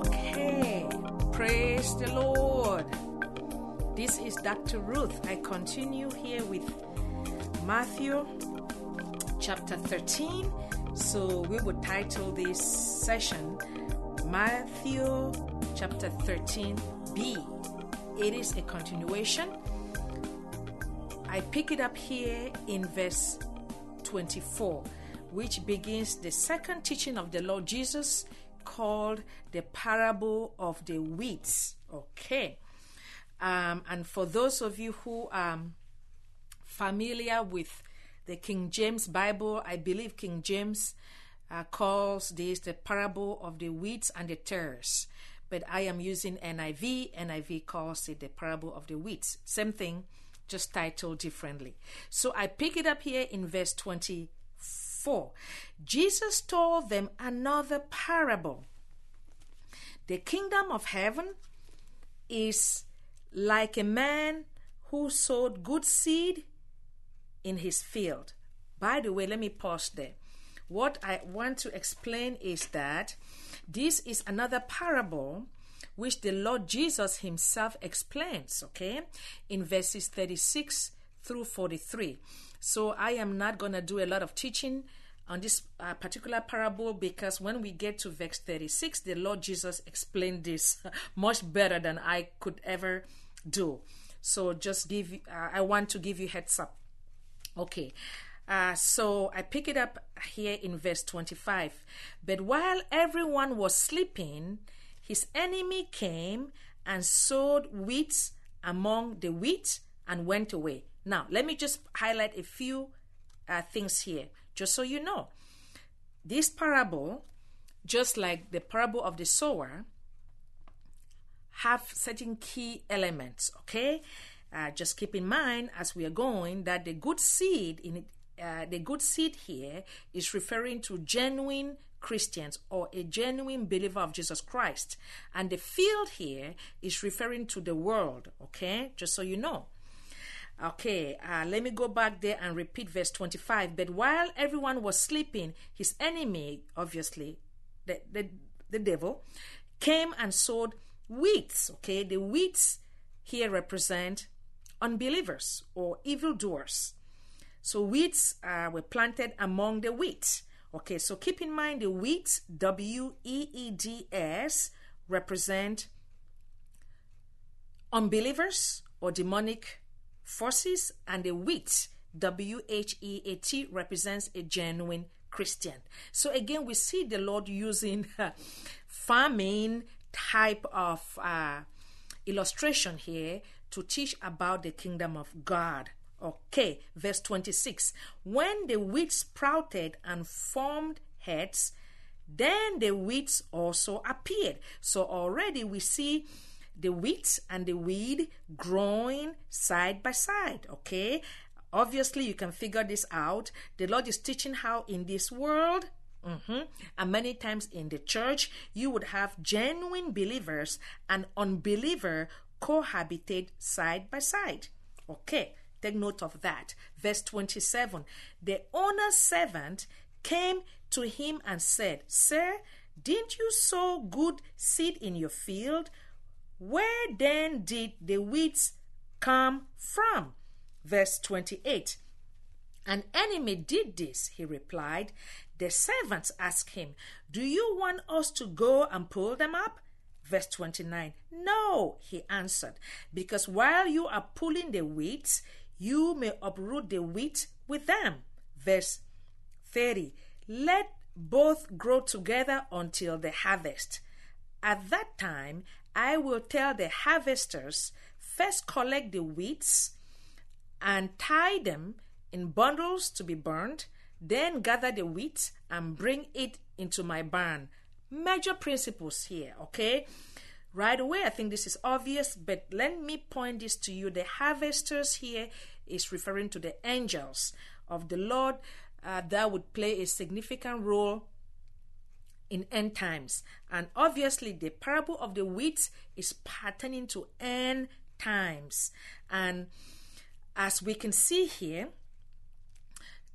Okay, praise the Lord. This is Dr. Ruth. I continue here with Matthew chapter 13. So we would title this session Matthew chapter 13b. It is a continuation. I pick it up here in verse 24, which begins the second teaching of the Lord Jesus called the parable of the weeds. Okay. Um, and for those of you who are familiar with the King James Bible, I believe King James uh, calls this the parable of the weeds and the tares. But I am using NIV. NIV calls it the parable of the weeds. Same thing, just titled differently. So I pick it up here in verse 24. Jesus told them another parable. The kingdom of heaven is like a man who sowed good seed in his field. By the way, let me pause there. What I want to explain is that this is another parable which the Lord Jesus himself explains, okay, in verses 36 through 43. So I am not going to do a lot of teaching on this uh, particular parable because when we get to verse 36, the Lord Jesus explained this much better than I could ever do. So just give, uh, I want to give you heads up. Okay. Uh, so I pick it up here in verse 25. But while everyone was sleeping, his enemy came and sowed weeds among the wheat and went away. Now, let me just highlight a few uh, things here, just so you know. This parable, just like the parable of the sower, have certain key elements, okay? Uh, just keep in mind as we are going that the good seed in it, uh, the good seed here is referring to genuine Christians or a genuine believer of Jesus Christ. And the field here is referring to the world, okay? Just so you know. Okay, uh, let me go back there and repeat verse 25. But while everyone was sleeping, his enemy, obviously, the, the, the devil, came and sowed weeds. Okay, the weeds here represent unbelievers or evildoers. So weeds uh, were planted among the wheat. Okay, so keep in mind the weeds, W E E D S, represent unbelievers or demonic forces, and the wheat, W H E A T, represents a genuine Christian. So again, we see the Lord using farming type of uh, illustration here to teach about the kingdom of God. Okay, verse 26. When the wheat sprouted and formed heads, then the weeds also appeared. So already we see the wheat and the weed growing side by side. Okay, obviously you can figure this out. The Lord is teaching how in this world. Mm-hmm. And many times in the church, you would have genuine believers and unbeliever cohabitate side by side. Okay, take note of that. Verse 27 The owner's servant came to him and said, Sir, didn't you sow good seed in your field? Where then did the weeds come from? Verse 28 An enemy did this, he replied. The servants asked him, Do you want us to go and pull them up? Verse 29 No, he answered, because while you are pulling the weeds, you may uproot the wheat with them. Verse 30 Let both grow together until the harvest. At that time, I will tell the harvesters first collect the weeds and tie them in bundles to be burned, then gather the wheat and bring it into my barn. Major principles here, okay? Right away, I think this is obvious, but let me point this to you. The harvesters here is referring to the angels of the Lord uh, that would play a significant role in end times. And obviously, the parable of the wheat is pertaining to end times. And as we can see here,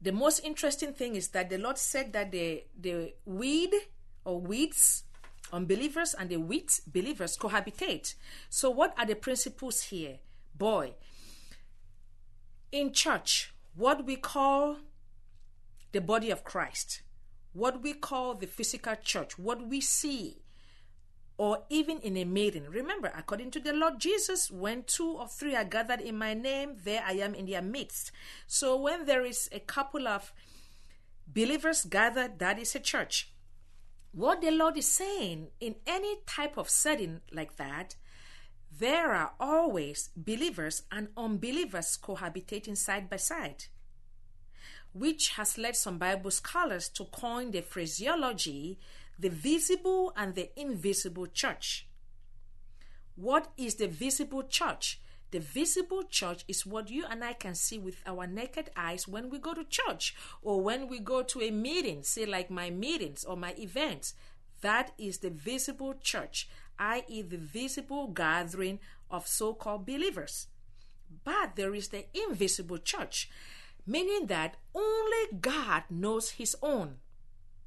the most interesting thing is that the Lord said that the, the weed or weeds unbelievers and the with believers cohabitate. So, what are the principles here? Boy, in church, what we call the body of Christ, what we call the physical church, what we see, or even in a meeting. Remember, according to the Lord Jesus, when two or three are gathered in my name, there I am in their midst. So when there is a couple of believers gathered, that is a church. What the Lord is saying in any type of setting like that, there are always believers and unbelievers cohabitating side by side, which has led some Bible scholars to coin the phraseology the visible and the invisible church. What is the visible church? The visible church is what you and I can see with our naked eyes when we go to church or when we go to a meeting, say like my meetings or my events. That is the visible church, i.e., the visible gathering of so called believers. But there is the invisible church, meaning that only God knows His own.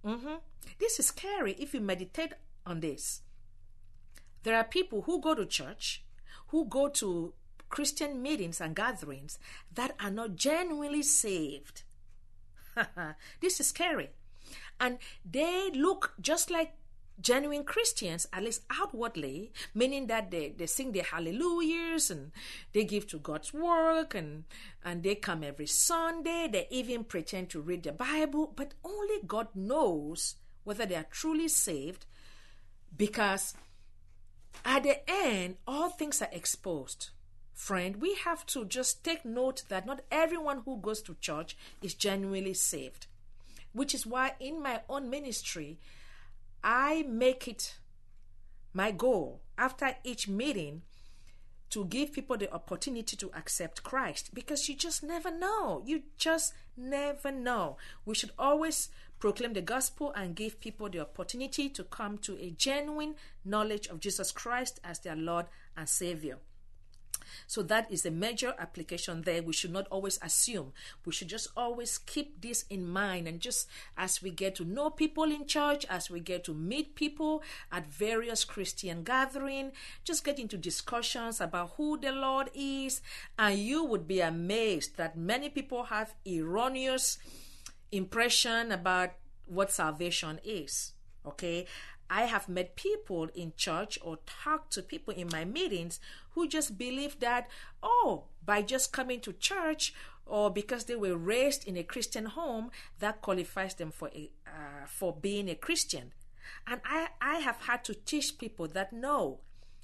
Mm-hmm. This is scary if you meditate on this. There are people who go to church, who go to Christian meetings and gatherings that are not genuinely saved. this is scary. And they look just like genuine Christians, at least outwardly, meaning that they, they sing their hallelujahs and they give to God's work and, and they come every Sunday. They even pretend to read the Bible, but only God knows whether they are truly saved because at the end, all things are exposed. Friend, we have to just take note that not everyone who goes to church is genuinely saved. Which is why in my own ministry, I make it my goal after each meeting to give people the opportunity to accept Christ because you just never know. You just never know. We should always proclaim the gospel and give people the opportunity to come to a genuine knowledge of Jesus Christ as their Lord and Savior. So that is a major application there. We should not always assume. We should just always keep this in mind. And just as we get to know people in church, as we get to meet people at various Christian gatherings, just get into discussions about who the Lord is. And you would be amazed that many people have erroneous impression about what salvation is. Okay, I have met people in church or talked to people in my meetings who just believe that, oh, by just coming to church or because they were raised in a Christian home, that qualifies them for a uh, for being a Christian. And I, I have had to teach people that no,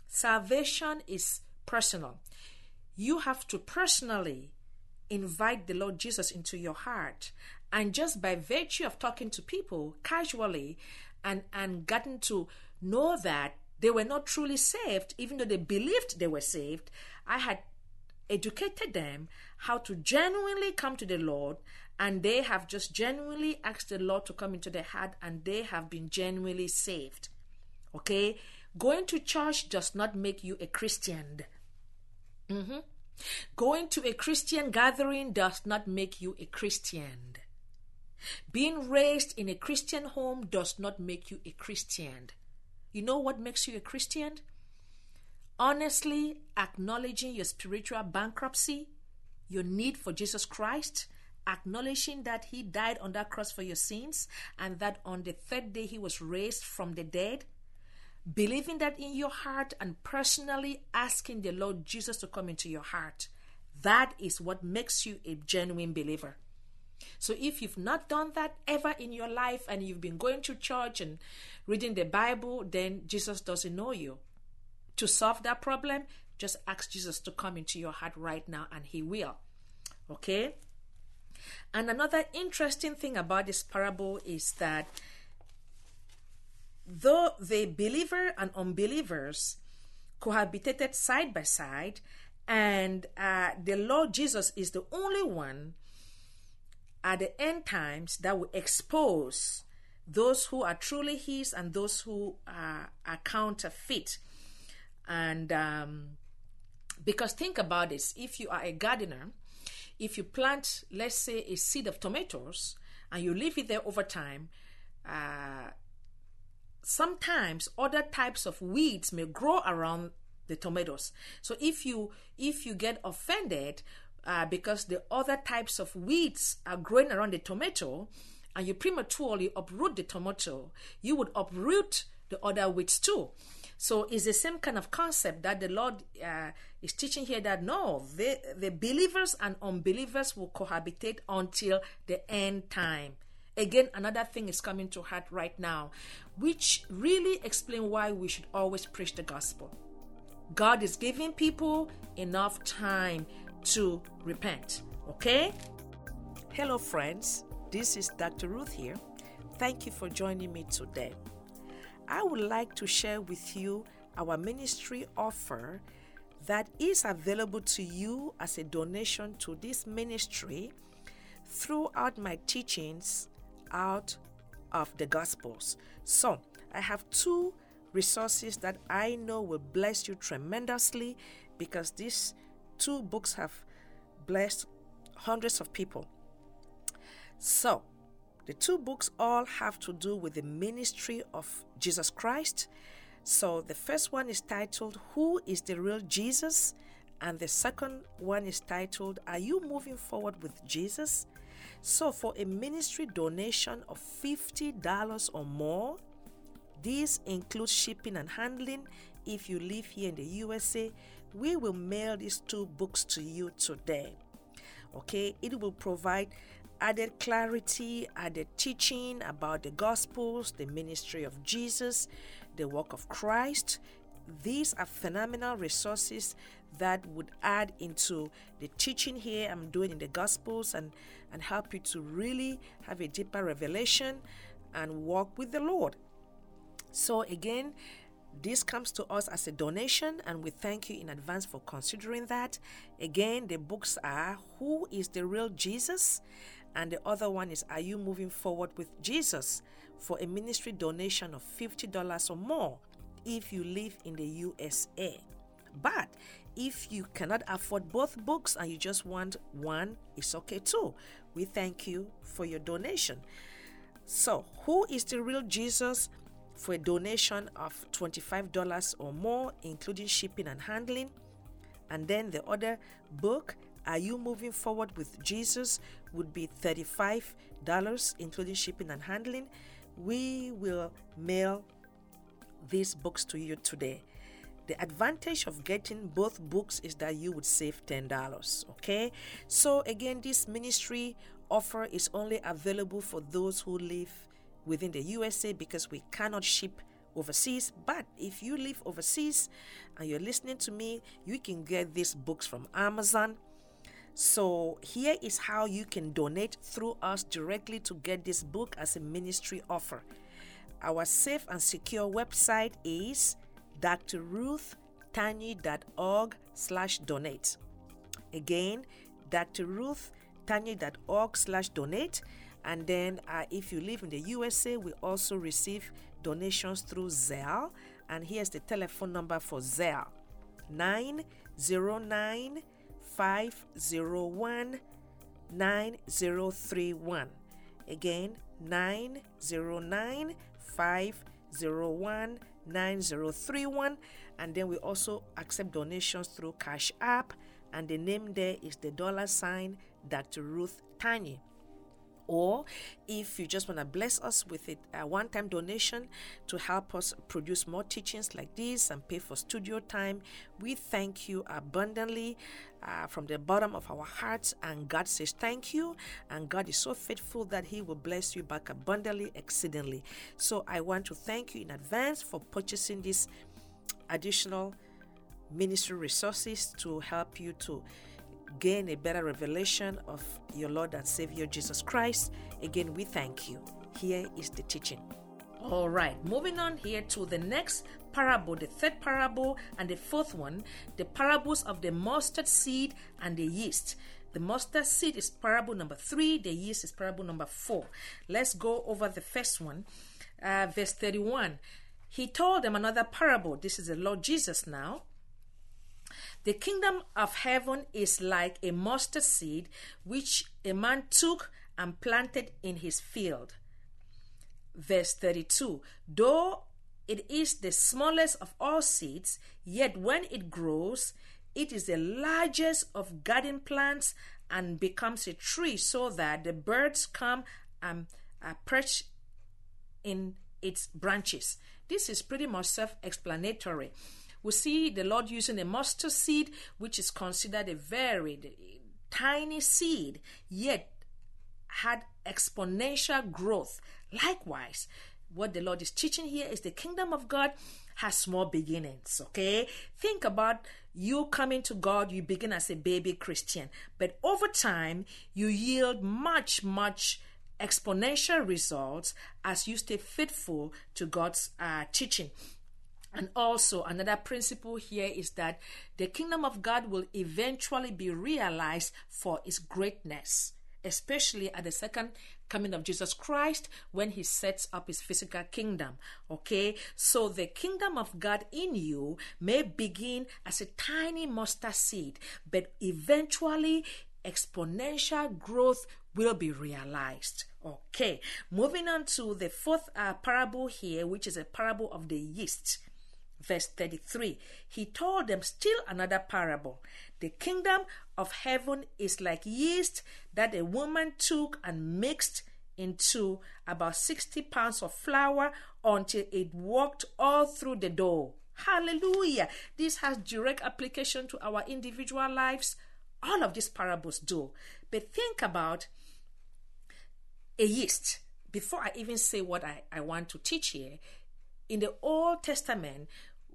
salvation is personal. You have to personally invite the Lord Jesus into your heart. And just by virtue of talking to people casually, and and gotten to know that they were not truly saved even though they believed they were saved i had educated them how to genuinely come to the lord. And they have just genuinely asked the lord to come into their heart and they have been genuinely saved. Okay? Going to church does not make you a christian. Mm-hmm. going to a christian gathering does not make you a christian being raised in a Christian home does not make you a Christian. You know what makes you a Christian? Honestly acknowledging your spiritual bankruptcy, your need for Jesus Christ, acknowledging that He died on that cross for your sins, and that on the third day He was raised from the dead, believing that in your heart, and personally asking the Lord Jesus to come into your heart. That is what makes you a genuine believer. So if you've not done that ever in your life and you've been going to church and reading the Bible, then Jesus doesn't know you. To solve that problem, just ask Jesus to come into your heart right now and he will. Okay? And another interesting thing about this parable is that though the believer and unbelievers cohabitated side by side, and uh, the Lord Jesus is the only one at the end times that will expose those who are truly his and those who are, are counterfeit. And um, because think about this if you are a gardener, if you plant, let's say, a seed of tomatoes and you leave it there over time, uh, sometimes other types of weeds may grow around the tomatoes. So if you if you get offended uh, because the other types of weeds are growing around the tomato, and you prematurely uproot the tomato, you would uproot the other weeds too. So it's the same kind of concept that the Lord uh, is teaching here that no, the, the believers and unbelievers will cohabitate until the end time. Again, another thing is coming to heart right now, which really explain why we should always preach the gospel. God is giving people enough time to repent. Okay? Hello, friends. This is Dr. Ruth here. Thank you for joining me today. I would like to share with you our ministry offer that is available to you as a donation to this ministry throughout my teachings out of the Gospels. So, I have two resources that I know will bless you tremendously because these two books have blessed hundreds of people. So, the two books all have to do with the ministry of Jesus Christ. So, the first one is titled, Who is the Real Jesus? And the second one is titled, Are You Moving Forward with Jesus? So, for a ministry donation of $50 or more, this includes shipping and handling. If you live here in the USA, we will mail these two books to you today. Okay, it will provide added clarity, added teaching about the Gospels, the ministry of Jesus, the work of Christ. These are phenomenal resources that would add into the teaching here I'm doing in the Gospels and, and help you to really have a deeper revelation and walk with the Lord. So, again, this comes to us as a donation, and we thank you in advance for considering that. Again, the books are Who is the Real Jesus? And the other one is Are You Moving Forward with Jesus? for a ministry donation of $50 or more if you live in the USA. But if you cannot afford both books and you just want one, it's okay too. We thank you for your donation. So, who is the real Jesus? For a donation of $25 or more, including shipping and handling. And then the other book, Are You Moving Forward with Jesus, would be $35, including shipping and handling. We will mail these books to you today. The advantage of getting both books is that you would save $10. Okay, so again, this ministry offer is only available for those who live within the USA because we cannot ship overseas. But if you live overseas and you're listening to me, you can get these books from Amazon. So, here is how you can donate through us directly to get this book as a ministry offer. Our safe and secure website is drruthtanyi.org slash donate. Again, drruthtanyi.org slash donate. And then, uh, if you live in the USA, we also receive donations through Zelle. And here's the telephone number for Zelle 909 501 9031. Again, 909 501 9031. And then we also accept donations through Cash App. And the name there is the dollar sign Dr. Ruth Tanyi or if you just want to bless us with it, a one time donation to help us produce more teachings like this and pay for studio time, we thank you abundantly uh, from the bottom of our hearts. And God says thank you. And God is so faithful that He will bless you back abundantly, exceedingly. So I want to thank you in advance for purchasing this additional ministry resources to help you to gain a better revelation of your Lord and Savior Jesus Christ. Again, we thank you. Here is the teaching. All right, moving on here to the next parable, the third parable, and the fourth one the parables of the mustard seed and the yeast. The mustard seed is parable number three, the yeast is parable number four. Let's go over the first one, uh, verse 31. He told them another parable. This is the Lord Jesus now. The kingdom of heaven is like a mustard seed which a man took and planted in his field. Verse 32 Though it is the smallest of all seeds, yet when it grows, it is the largest of garden plants and becomes a tree so that the birds come and perch in its branches. This is pretty much self explanatory. We see the Lord using a mustard seed, which is considered a very tiny seed, yet had exponential growth. Likewise, what the Lord is teaching here is the kingdom of God has small beginnings. Okay, think about you coming to God, you begin as a baby Christian, but over time, you yield much, much exponential results as you stay faithful to God's uh, teaching. And also, another principle here is that the kingdom of God will eventually be realized for its greatness, especially at the second coming of Jesus Christ when he sets up his physical kingdom. Okay, so the kingdom of God in you may begin as a tiny mustard seed, but eventually exponential growth will be realized. Okay, moving on to the fourth uh, parable here, which is a parable of the yeast. Verse 33 He told them still another parable. The kingdom of heaven is like yeast that a woman took and mixed into about 60 pounds of flour until it worked all through the dough. Hallelujah. This has direct application to our individual lives. All of these parables do. But think about a yeast. Before I even say what I, I want to teach here, in the Old Testament,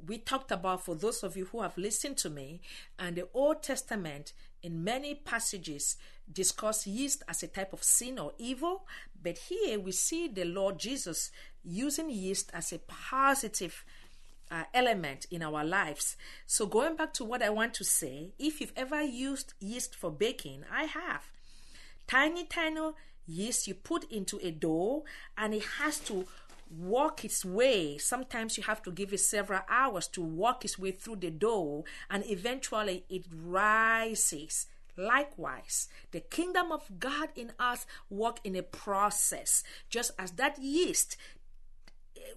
we talked about for those of you who have listened to me, and the Old Testament in many passages discuss yeast as a type of sin or evil, but here we see the Lord Jesus using yeast as a positive uh, element in our lives. So, going back to what I want to say, if you've ever used yeast for baking, I have. Tiny, tiny yeast you put into a dough, and it has to walk its way. Sometimes you have to give it several hours to walk its way through the dough, and eventually it rises. Likewise, the kingdom of God in us work in a process, just as that yeast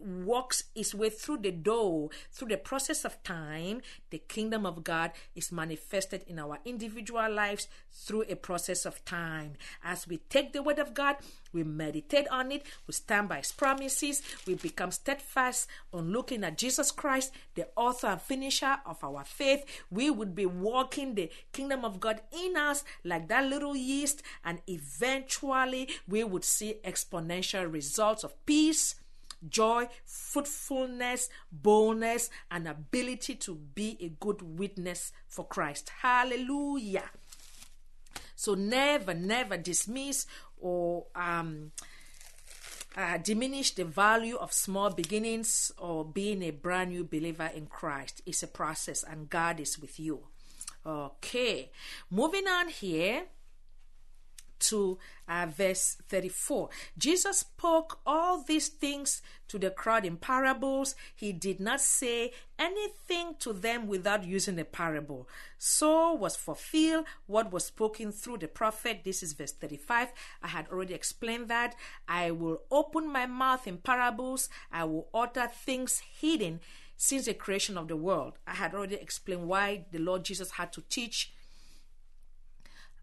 walks its way through the door, through the process of time, the kingdom of God is manifested in our individual lives through a process of time. As we take the word of God, we meditate on it, we stand by his promises, we become steadfast on looking at Jesus Christ, the author and finisher of our faith. We would be walking the kingdom of God in us like that little yeast, and eventually we would see exponential results of peace joy, fruitfulness, boldness, and ability to be a good witness for Christ. Hallelujah. So never, never dismiss or um, uh, diminish the value of small beginnings or being a brand new believer in Christ. It's a process, and God is with you. Okay, moving on here to uh, verse 34. Jesus spoke all these things to the crowd in parables. He did not say anything to them without using a parable. So was fulfilled what was spoken through the prophet. This is verse 35. I had already explained that. I will open my mouth in parables, I will utter things hidden since the creation of the world. I had already explained why the Lord Jesus had to teach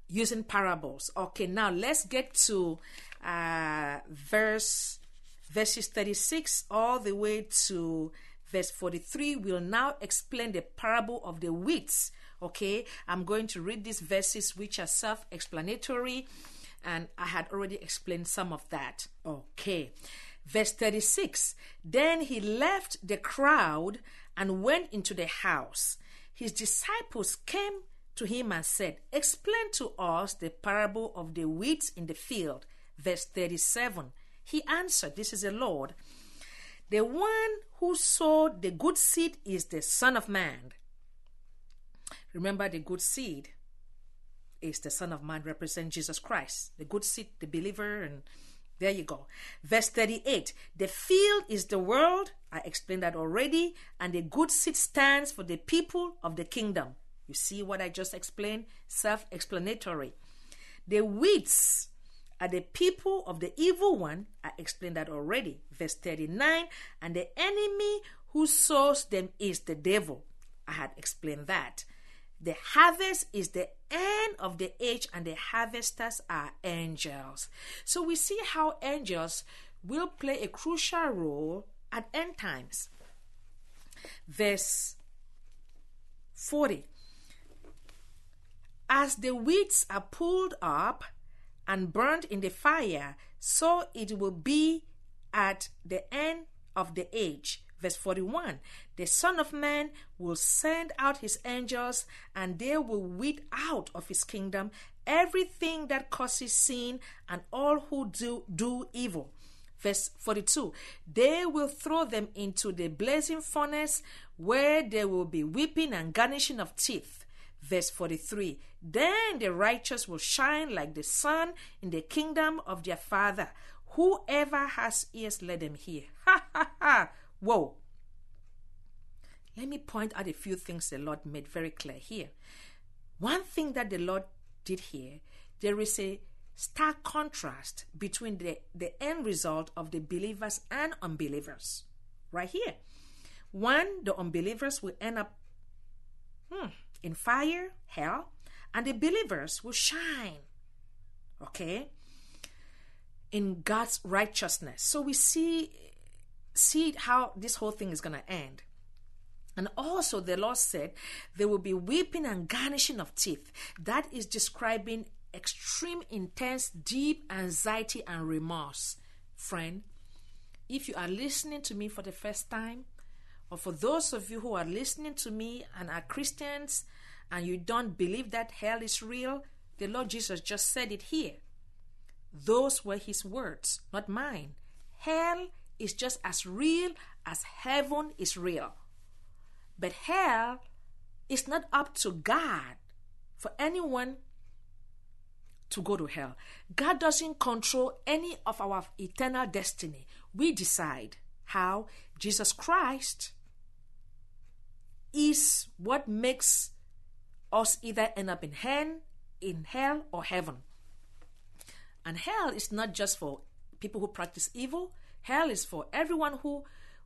using parables. Okay, now let's get to uh, verse verses 36 all the way to verse 43. We'll now explain the parable of the weeds. Okay, I'm going to read these verses which are self explanatory, and I had already explained some of that. Okay, verse 36 Then he left the crowd and went into the house. His disciples came to him and said, Explain to us the parable of the weeds in the field. Verse 37. He answered, This is the Lord. The one who sowed the good seed is the Son of Man. Remember, the good seed is the Son of Man, represent Jesus Christ. The good seed, the believer, and there you go. Verse 38 The field is the world. I explained that already. And the good seed stands for the people of the kingdom. You see what I just explained? Self explanatory. The weeds are the people of the evil one. I explained that already. Verse 39 and the enemy who sows them is the devil. I had explained that. The harvest is the end of the age, and the harvesters are angels. So we see how angels will play a crucial role at end times. Verse 40 As the weeds are pulled up and burned in the fire, so it will be at the end of the age. Verse 41 The Son of Man will send out his angels, and they will weed out of his kingdom everything that causes sin and all who do, do evil. Verse 42 They will throw them into the blazing furnace where there will be weeping and garnishing of teeth. Verse 43 Then the righteous will shine like the sun in the kingdom of their Father. Whoever has ears, let them hear. Ha ha ha! Whoa! Let me point out a few things the Lord made very clear here. One thing that the Lord did here, there is a stark contrast between the, the end result of the believers and unbelievers. Right here. One, the unbelievers will end up hmm, in fire, hell, and the believers will shine. Okay? In God's righteousness. So we see see how this whole thing is going to end. And also, the Lord said there will be weeping and garnishing of teeth. That is describing extreme, intense, deep anxiety and remorse. Friend, if you are listening to me for the first time, or for those of you who are listening to me and are Christians and you don't believe that hell is real, the Lord Jesus just said it here. Those were his words, not mine. Hell is just as real as heaven is real. But hell is not up to God for anyone to go to hell. God doesn't control any of our eternal destiny. We decide how Jesus Christ is what makes us either end up in hell, in hell or heaven. And hell is not just for people who practice evil. Hell is for everyone who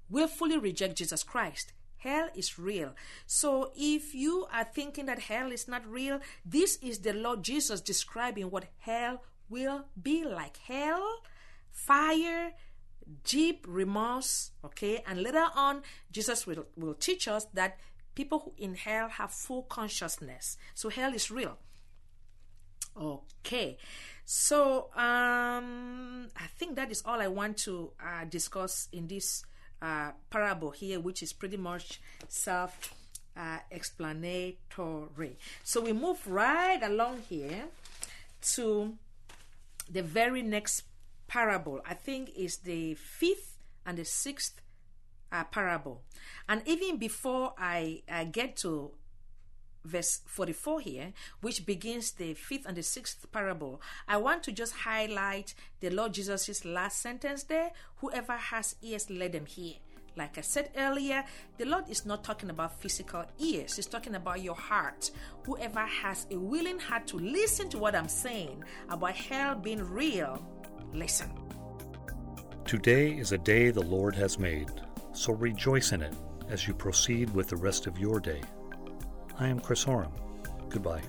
willfully reject Jesus Christ. Hell is real. So if you are thinking that hell is not real, this is the Lord Jesus describing what hell will be like. Hell, fire, deep remorse, okay? And later on, Jesus will, will teach us that people who in hell have full consciousness. So hell is real. Okay. So um I think that is all I want to uh, discuss in this uh, parable here, which is pretty much self uh, explanatory. So we move right along here to the very next parable. I think is the fifth and the sixth uh, parable. And even before I, I get to verse 44 here, which begins the fifth and the sixth parable, I want to just highlight the Lord Jesus' last sentence there whoever has ears, let them hear. Like I said earlier, the Lord is not talking about physical ears, He's talking about your heart. Whoever has a willing heart to listen to what I'm saying about hell being real, listen. Today is a day the Lord has made, so rejoice in it as you proceed with the rest of your day. I am Chris Horan. Goodbye.